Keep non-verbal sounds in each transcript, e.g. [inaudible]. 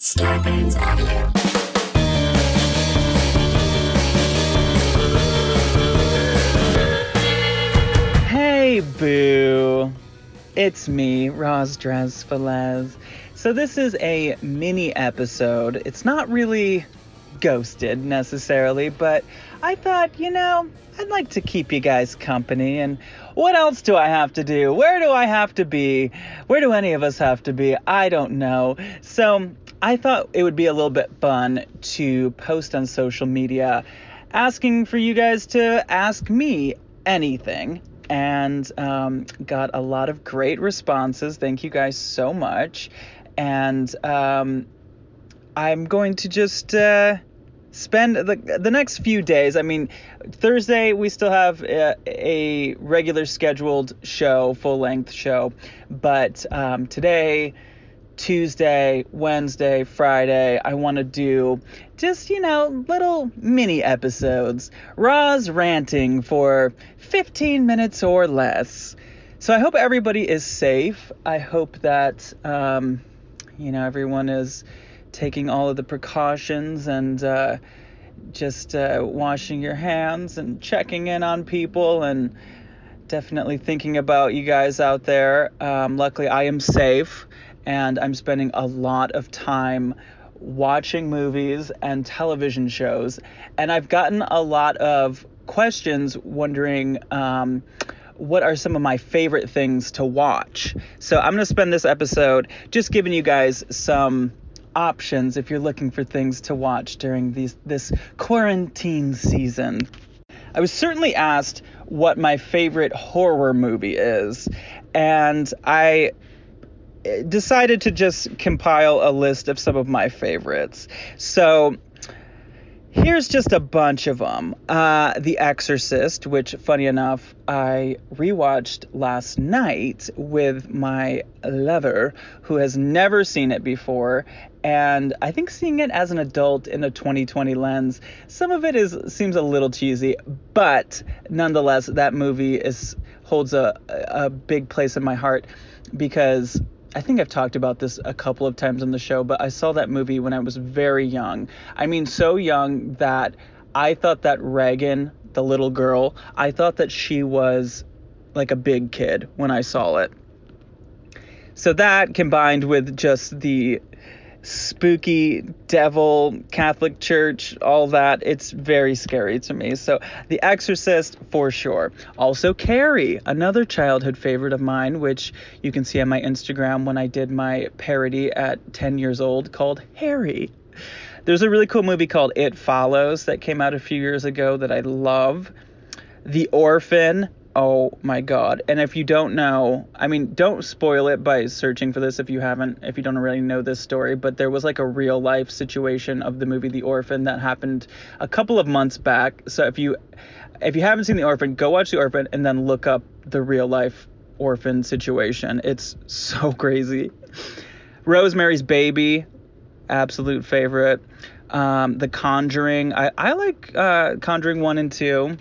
Starburns Audio. Hey, boo. It's me, Roz Velez. So, this is a mini episode. It's not really ghosted necessarily, but I thought, you know, I'd like to keep you guys company. And what else do I have to do? Where do I have to be? Where do any of us have to be? I don't know. So, I thought it would be a little bit fun to post on social media asking for you guys to ask me anything and um, got a lot of great responses. Thank you guys so much. And um, I'm going to just uh, spend the, the next few days. I mean, Thursday we still have a, a regular scheduled show, full length show, but um, today. Tuesday, Wednesday, Friday, I want to do just, you know, little mini episodes. Roz ranting for 15 minutes or less. So I hope everybody is safe. I hope that, um, you know, everyone is taking all of the precautions and uh, just uh, washing your hands and checking in on people and definitely thinking about you guys out there. Um, luckily, I am safe and I'm spending a lot of time watching movies and television shows. And I've gotten a lot of questions wondering um, what are some of my favorite things to watch. So I'm going to spend this episode just giving you guys some options if you're looking for things to watch during these this quarantine season. I was certainly asked what my favorite horror movie is, and I decided to just compile a list of some of my favorites. So here's just a bunch of them. Uh, the Exorcist, which, funny enough, I rewatched last night with my lover who has never seen it before. And I think seeing it as an adult in a 2020 lens, some of it is seems a little cheesy, but nonetheless, that movie is holds a a big place in my heart because I think I've talked about this a couple of times on the show, but I saw that movie when I was very young. I mean, so young that I thought that Regan, the little girl, I thought that she was like a big kid when I saw it. So that combined with just the spooky devil catholic church all that. It's very scary to me. So the exorcist for sure. Also carrie another childhood favorite of mine which you can see on my instagram when i did my parody at 10 years old called harry. There's a really cool movie called it follows that came out a few years ago that i love. The orphan Oh my god. And if you don't know, I mean, don't spoil it by searching for this if you haven't, if you don't already know this story, but there was like a real life situation of the movie The Orphan that happened a couple of months back. So if you if you haven't seen The Orphan, go watch The Orphan and then look up the real life orphan situation. It's so [laughs] crazy. Rosemary's Baby, absolute favorite. Um, the Conjuring, I, I like uh, Conjuring 1 and 2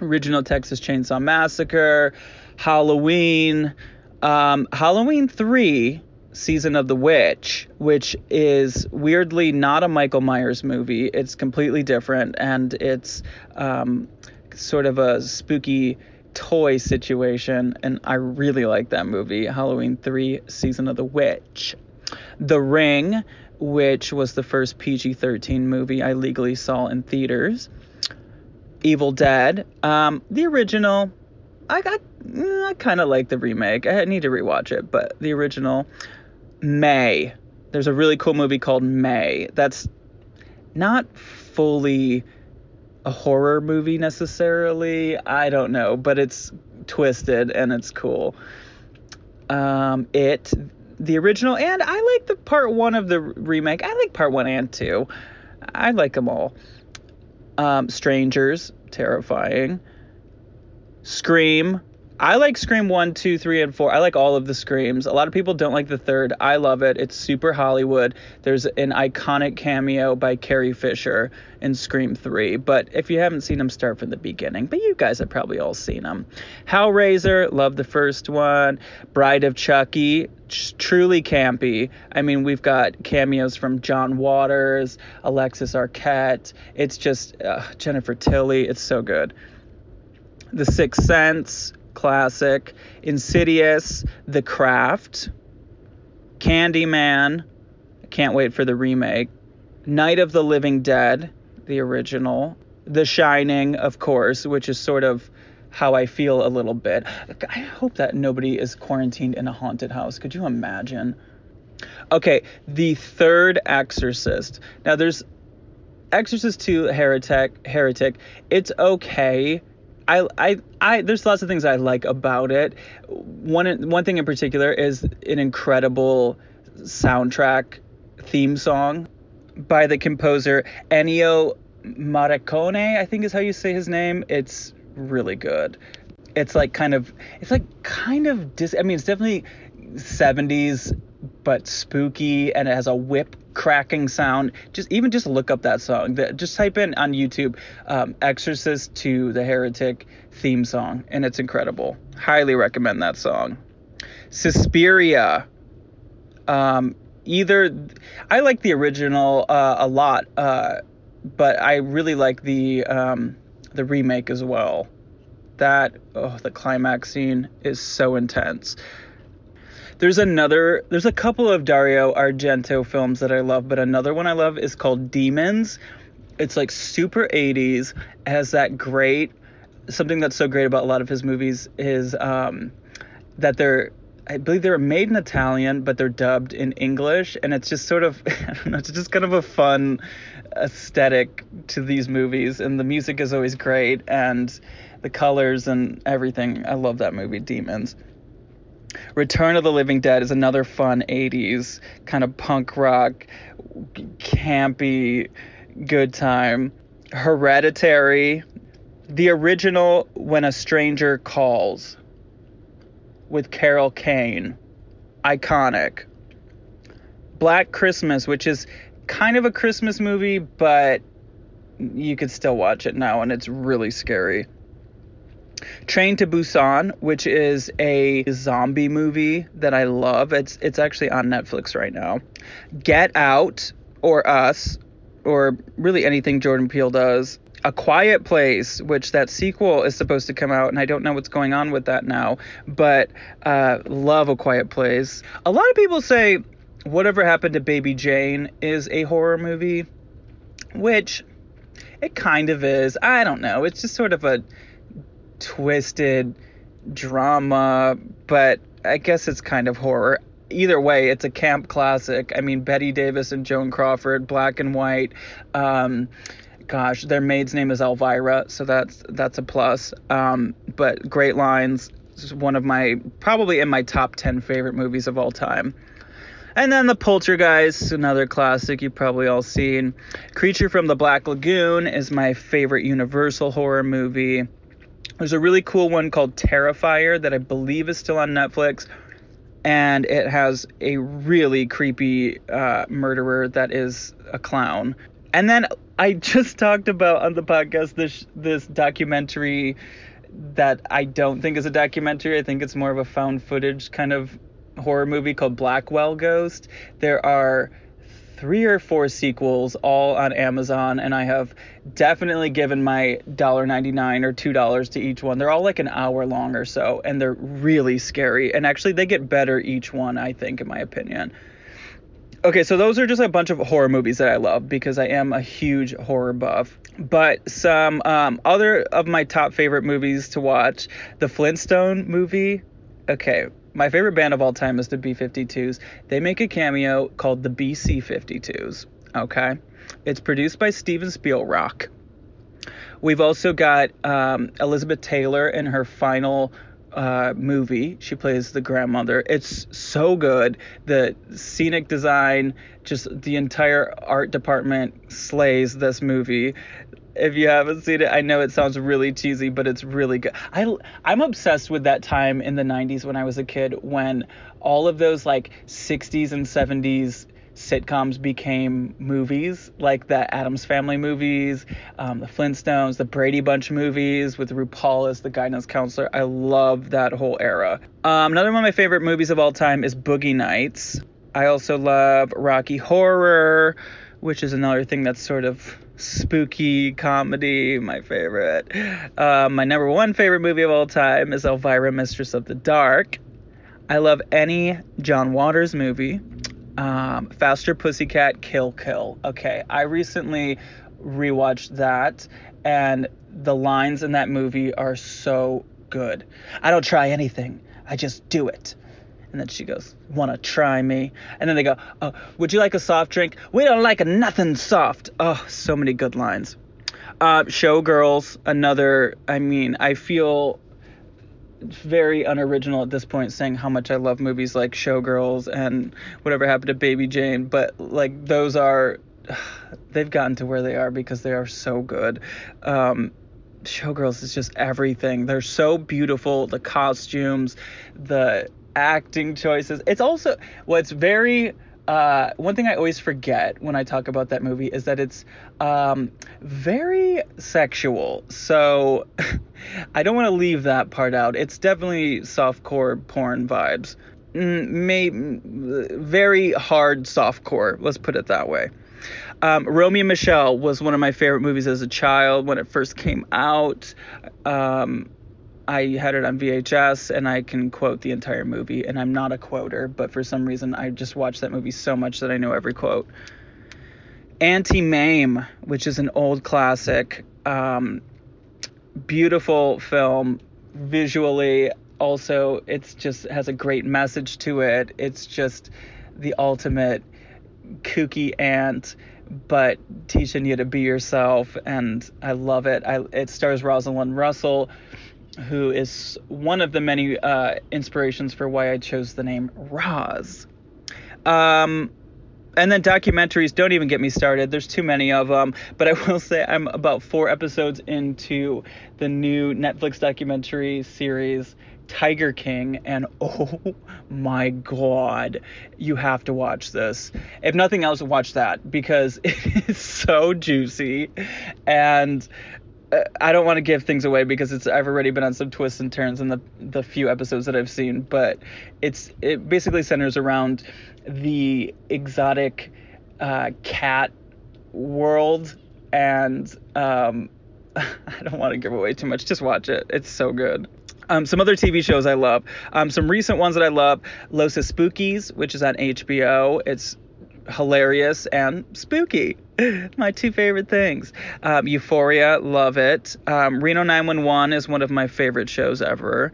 original Texas Chainsaw Massacre, Halloween, um, Halloween 3, Season of the Witch, which is weirdly not a Michael Myers movie. It's completely different and it's um, sort of a spooky toy situation. And I really like that movie, Halloween 3, Season of the Witch. The Ring, which was the first PG 13 movie I legally saw in theaters. Evil Dead. Um, the original, I got, mm, I kind of like the remake. I need to rewatch it, but the original, May. There's a really cool movie called May. That's not fully a horror movie necessarily. I don't know, but it's twisted and it's cool. Um, it, the original, and I like the part one of the remake. I like part one and two. I like them all. Um, Strangers, terrifying. Scream, I like Scream 1, 2, 3, and 4. I like all of the Screams. A lot of people don't like the third. I love it. It's super Hollywood. There's an iconic cameo by Carrie Fisher in Scream 3. But if you haven't seen them, start from the beginning. But you guys have probably all seen them. Hellraiser, love the first one. Bride of Chucky, truly campy. I mean, we've got cameos from John Waters, Alexis Arquette. It's just uh, Jennifer Tilly. It's so good. The Sixth Sense, classic. Insidious, The Craft, Candyman. Can't wait for the remake. Night of the Living Dead, the original. The Shining, of course, which is sort of how I feel a little bit. I hope that nobody is quarantined in a haunted house. Could you imagine? Okay, the third Exorcist. Now there's Exorcist 2 Heretic Heretic. It's okay. I, I, I, there's lots of things I like about it. One, one thing in particular is an incredible soundtrack theme song by the composer Ennio Morricone, I think is how you say his name. It's really good. It's like kind of, it's like kind of dis. I mean, it's definitely 70s, but spooky, and it has a whip cracking sound. Just even just look up that song. The, just type in on YouTube um, "Exorcist 2 the Heretic" theme song, and it's incredible. Highly recommend that song. Suspiria. Um, either I like the original uh, a lot, uh, but I really like the um, the remake as well. That oh, the climax scene is so intense. There's another, there's a couple of Dario Argento films that I love, but another one I love is called Demons. It's like super 80s, has that great, something that's so great about a lot of his movies is um, that they're, I believe they were made in Italian, but they're dubbed in English, and it's just sort of, [laughs] I don't know, it's just kind of a fun aesthetic to these movies, and the music is always great, and the colors and everything. I love that movie, Demons. Return of the Living Dead is another fun 80s kind of punk rock, campy, good time. Hereditary, the original When a Stranger Calls with Carol Kane, iconic. Black Christmas, which is kind of a Christmas movie, but you could still watch it now and it's really scary. Train to Busan, which is a zombie movie that I love. It's it's actually on Netflix right now. Get Out or Us or really anything Jordan Peele does. A Quiet Place, which that sequel is supposed to come out, and I don't know what's going on with that now, but uh, love A Quiet Place. A lot of people say Whatever Happened to Baby Jane is a horror movie, which it kind of is. I don't know. It's just sort of a twisted drama, but I guess it's kind of horror. Either way, it's a camp classic. I mean, Bette Davis and Joan Crawford, black and white. Um, gosh, their maid's name is Elvira, so that's that's a plus. Um, but great lines. One of my probably in my top ten favorite movies of all time. And then the Poltergeist, another classic you've probably all seen. Creature from the Black Lagoon is my favorite Universal horror movie. There's a really cool one called Terrifier that I believe is still on Netflix, and it has a really creepy uh, murderer that is a clown. And then I [laughs] just talked about on the podcast this this documentary that I don't think is a documentary. I think it's more of a found footage kind of horror movie called Blackwell Ghost. There are three or four sequels all on Amazon, and I have definitely given my $1.99 or $2 to each one. They're all like an hour long or so, and they're really scary. And actually, they get better each one, I think, in my opinion. Okay, so those are just a bunch of horror movies that I love because I am a huge horror buff. But some um, other of my top favorite movies to watch the Flintstone movie. Okay, my favorite band of all time is the B 52s. They make a cameo called the BC 52s. Okay. It's produced by Steven Spielberg. We've also got um, Elizabeth Taylor in her final uh, movie. She plays the grandmother. It's so good. The scenic design, just the entire art department slays this movie. If you haven't seen it. I know it sounds really cheesy, but it's really good. I I'm obsessed with that time in the 90s when I was a kid when all of those like 60s and 70s sitcoms became movies, like the Addams Family movies, um, the Flintstones, the Brady Bunch movies with RuPaul as the guidance counselor. I love that whole era. Um, another one of my favorite movies of all time is Boogie Nights. I also love Rocky Horror, which is another thing that's sort of spooky comedy, my favorite. Uh, my number one favorite movie of all time is Elvira, Mistress of the Dark. I love any John Waters movie. Um, Faster Pussycat Kill Kill. Okay, I recently rewatched that, and the lines in that movie are so good. I don't try anything, I just do it. And then she goes, Wanna try me? And then they go, Oh, would you like a soft drink? We don't like a nothing soft. Oh, so many good lines. Uh, Showgirls, another, I mean, I feel very unoriginal at this point saying how much I love movies like Showgirls and whatever happened to Baby Jane, but like those are [sighs] they've gotten to where they are because they are so good. Um, Showgirls is just everything. They're so beautiful. The costumes, the acting choices. It's also what's very uh, one thing I always forget when I talk about that movie is that it's um, very sexual. So [laughs] I don't want to leave that part out. It's definitely softcore porn vibes. Mm, may, very hard softcore, let's put it that way. Um, Romy and Michele was one of my favorite movies as a child when it first came out. Um, I had it on VHS and I can quote the entire movie. And I'm not a quoter, but for some reason I just watched that movie so much that I know every quote. Auntie Mame, which is an old classic, um, beautiful film visually. Also, it's just has a great message to it. It's just the ultimate kooky aunt but teaching you to be yourself and I love it. I, it stars Rosalind Russell who is one of the many uh, inspirations for why I chose the name Roz. Um, and then documentaries don't even get me started. There's too many of them. But I will say I'm about four episodes into the new Netflix documentary series Tiger King, and [laughs] oh my god, you have to watch this. If nothing else, watch that because [laughs] it is so juicy and I don't want to give things away because it's I've already been on some twists and turns in the the few episodes that I've seen, but it's it basically centers around the exotic uh, cat world, and um, [laughs] I don't want to give away too much. Just watch it; it's so good. Um, some other TV shows I love. Um, some recent ones that I love: Los Espookys, which is on HBO. It's hilarious and spooky. [laughs] my two favorite things. Um, Euphoria, love it. Um, Reno 911 is one of my favorite shows ever.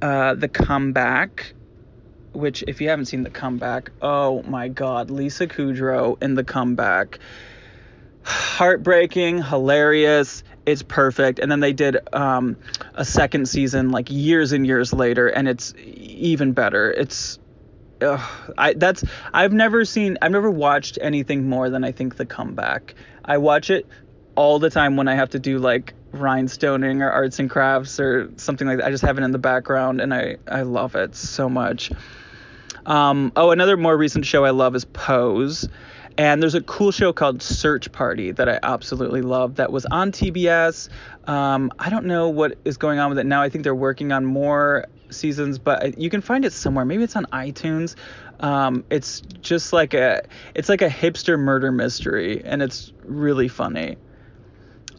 Uh, the Comeback, which, if you haven't seen The Comeback, oh my God, Lisa Kudrow in The Comeback. Heartbreaking, hilarious. It's perfect. And then they did um, a second season like years and years later, and it's even better. It's Ugh, I that's I've never seen I've never watched anything more than I think the comeback. I watch it all the time when I have to do like rhinestoning or arts and crafts or something like that. I just have it in the background and I I love it so much. Um, oh, another more recent show I love is Pose. And there's a cool show called Search Party that I absolutely love that was on TBS. Um, I don't know what is going on with it now. I think they're working on more seasons, but you can find it somewhere. Maybe it's on iTunes. Um, it's just like a it's like a hipster murder mystery, and it's really funny.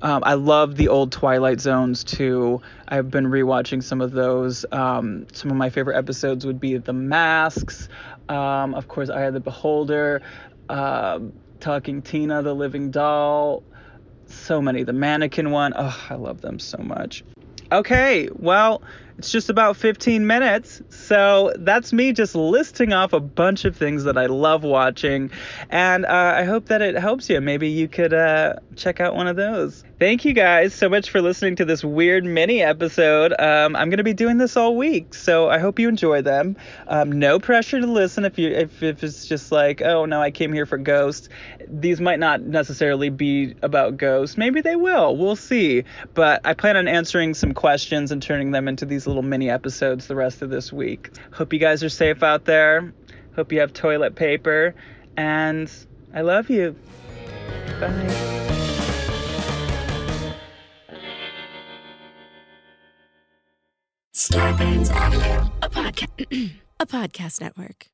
Um, I love the old Twilight Zones too. I've been rewatching some of those. Um, some of my favorite episodes would be The Masks. Um, of course, Eye of the Beholder. Uh, Talking Tina, the Living Doll. So many. The Mannequin one. Oh, I love them so much. Okay, well, It's just about 15 minutes. So that's me just listing off a bunch of things that I love watching. And uh, I hope that it helps you. Maybe you could uh, check out one of those. Thank you guys so much for listening to this weird mini episode. Um, I'm going to be doing this all week, so I hope you enjoy them. Um, no pressure to listen if you if, if it's just like, oh no, I came here for ghosts. These might not necessarily be about ghosts. Maybe they will. We'll see. But I plan on answering some questions and turning them into these little mini episodes the rest of this week. Hope you guys are safe out there. Hope you have toilet paper. And I love you. Bye. Starburns Audio, a [clears throat] a podcast network.